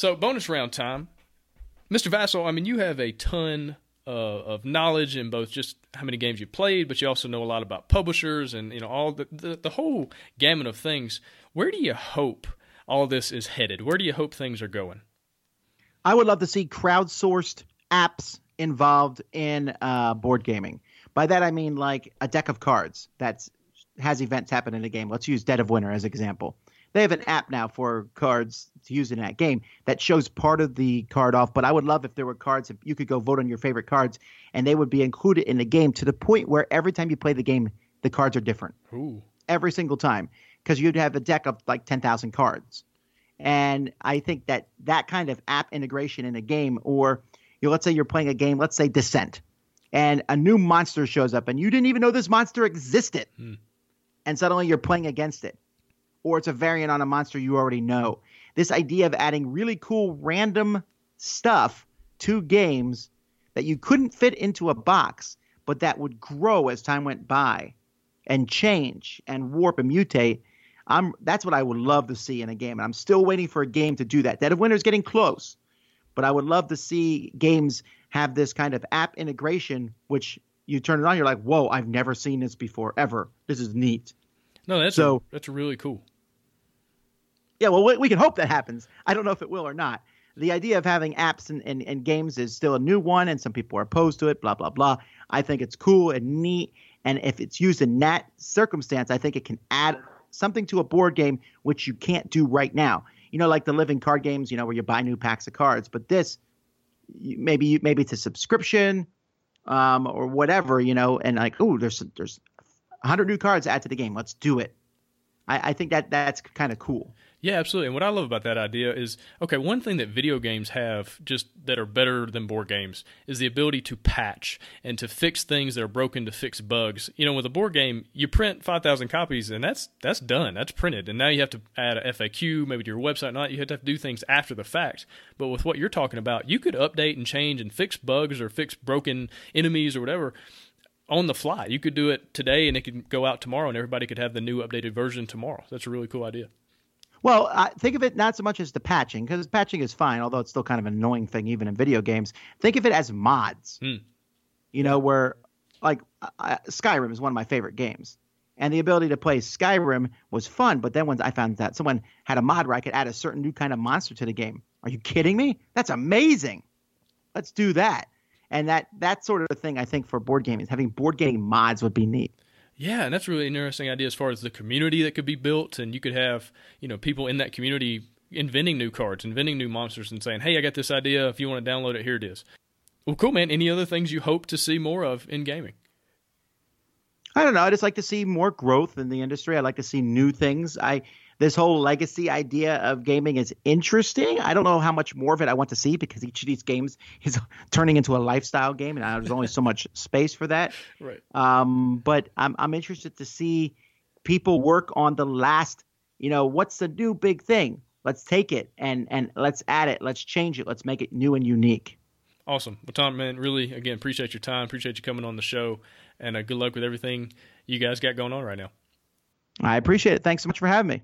So bonus round time, Mr. Vasel. I mean, you have a ton uh, of knowledge in both just how many games you played, but you also know a lot about publishers and you know all the, the the whole gamut of things. Where do you hope all this is headed? Where do you hope things are going? I would love to see crowdsourced apps involved in uh, board gaming. By that I mean like a deck of cards that has events happen in a game. Let's use Dead of Winter as an example. They have an app now for cards to use in that game that shows part of the card off. But I would love if there were cards if you could go vote on your favorite cards and they would be included in the game to the point where every time you play the game, the cards are different. Ooh. Every single time. Because you'd have a deck of like 10,000 cards. And I think that that kind of app integration in a game, or you know, let's say you're playing a game, let's say Descent, and a new monster shows up and you didn't even know this monster existed. Hmm. And suddenly you're playing against it or it's a variant on a monster you already know. This idea of adding really cool random stuff to games that you couldn't fit into a box, but that would grow as time went by and change and warp and mutate. I'm that's what I would love to see in a game. And I'm still waiting for a game to do that. Dead of Winter is getting close. But I would love to see games have this kind of app integration, which you turn it on, you're like, whoa, I've never seen this before, ever. This is neat. No, that's So- a, that's really cool. Yeah, well, we, we can hope that happens. I don't know if it will or not. The idea of having apps and, and, and games is still a new one, and some people are opposed to it, blah, blah, blah. I think it's cool and neat. And if it's used in that circumstance, I think it can add something to a board game which you can't do right now. You know, like the living card games, you know, where you buy new packs of cards. But this, maybe maybe it's a subscription um, or whatever, you know, and like, oh, there's there's 100 new cards to add to the game. Let's do it. I, I think that that's kind of cool. Yeah, absolutely. And what I love about that idea is okay, one thing that video games have just that are better than board games is the ability to patch and to fix things that are broken to fix bugs. You know, with a board game, you print 5,000 copies and that's that's done. That's printed. And now you have to add a FAQ maybe to your website that. You have to, have to do things after the fact. But with what you're talking about, you could update and change and fix bugs or fix broken enemies or whatever on the fly. You could do it today and it could go out tomorrow and everybody could have the new updated version tomorrow. That's a really cool idea. Well, I think of it not so much as the patching, because patching is fine, although it's still kind of an annoying thing even in video games. Think of it as mods. Hmm. You know, where like uh, Skyrim is one of my favorite games, and the ability to play Skyrim was fun. But then when I found that someone had a mod where I could add a certain new kind of monster to the game, are you kidding me? That's amazing. Let's do that. And that that sort of thing, I think, for board gaming, having board game mods would be neat. Yeah, and that's really an interesting idea as far as the community that could be built, and you could have you know people in that community inventing new cards, inventing new monsters, and saying, "Hey, I got this idea. If you want to download it, here it is." Well, cool, man. Any other things you hope to see more of in gaming? I don't know. I just like to see more growth in the industry. I like to see new things. I this whole legacy idea of gaming is interesting. I don't know how much more of it I want to see because each of these games is turning into a lifestyle game, and there's only so much space for that. Right. Um, but I'm I'm interested to see people work on the last. You know, what's the new big thing? Let's take it and and let's add it. Let's change it. Let's make it new and unique. Awesome. Well, Tom, man, really, again, appreciate your time. Appreciate you coming on the show, and uh, good luck with everything you guys got going on right now. I appreciate it. Thanks so much for having me.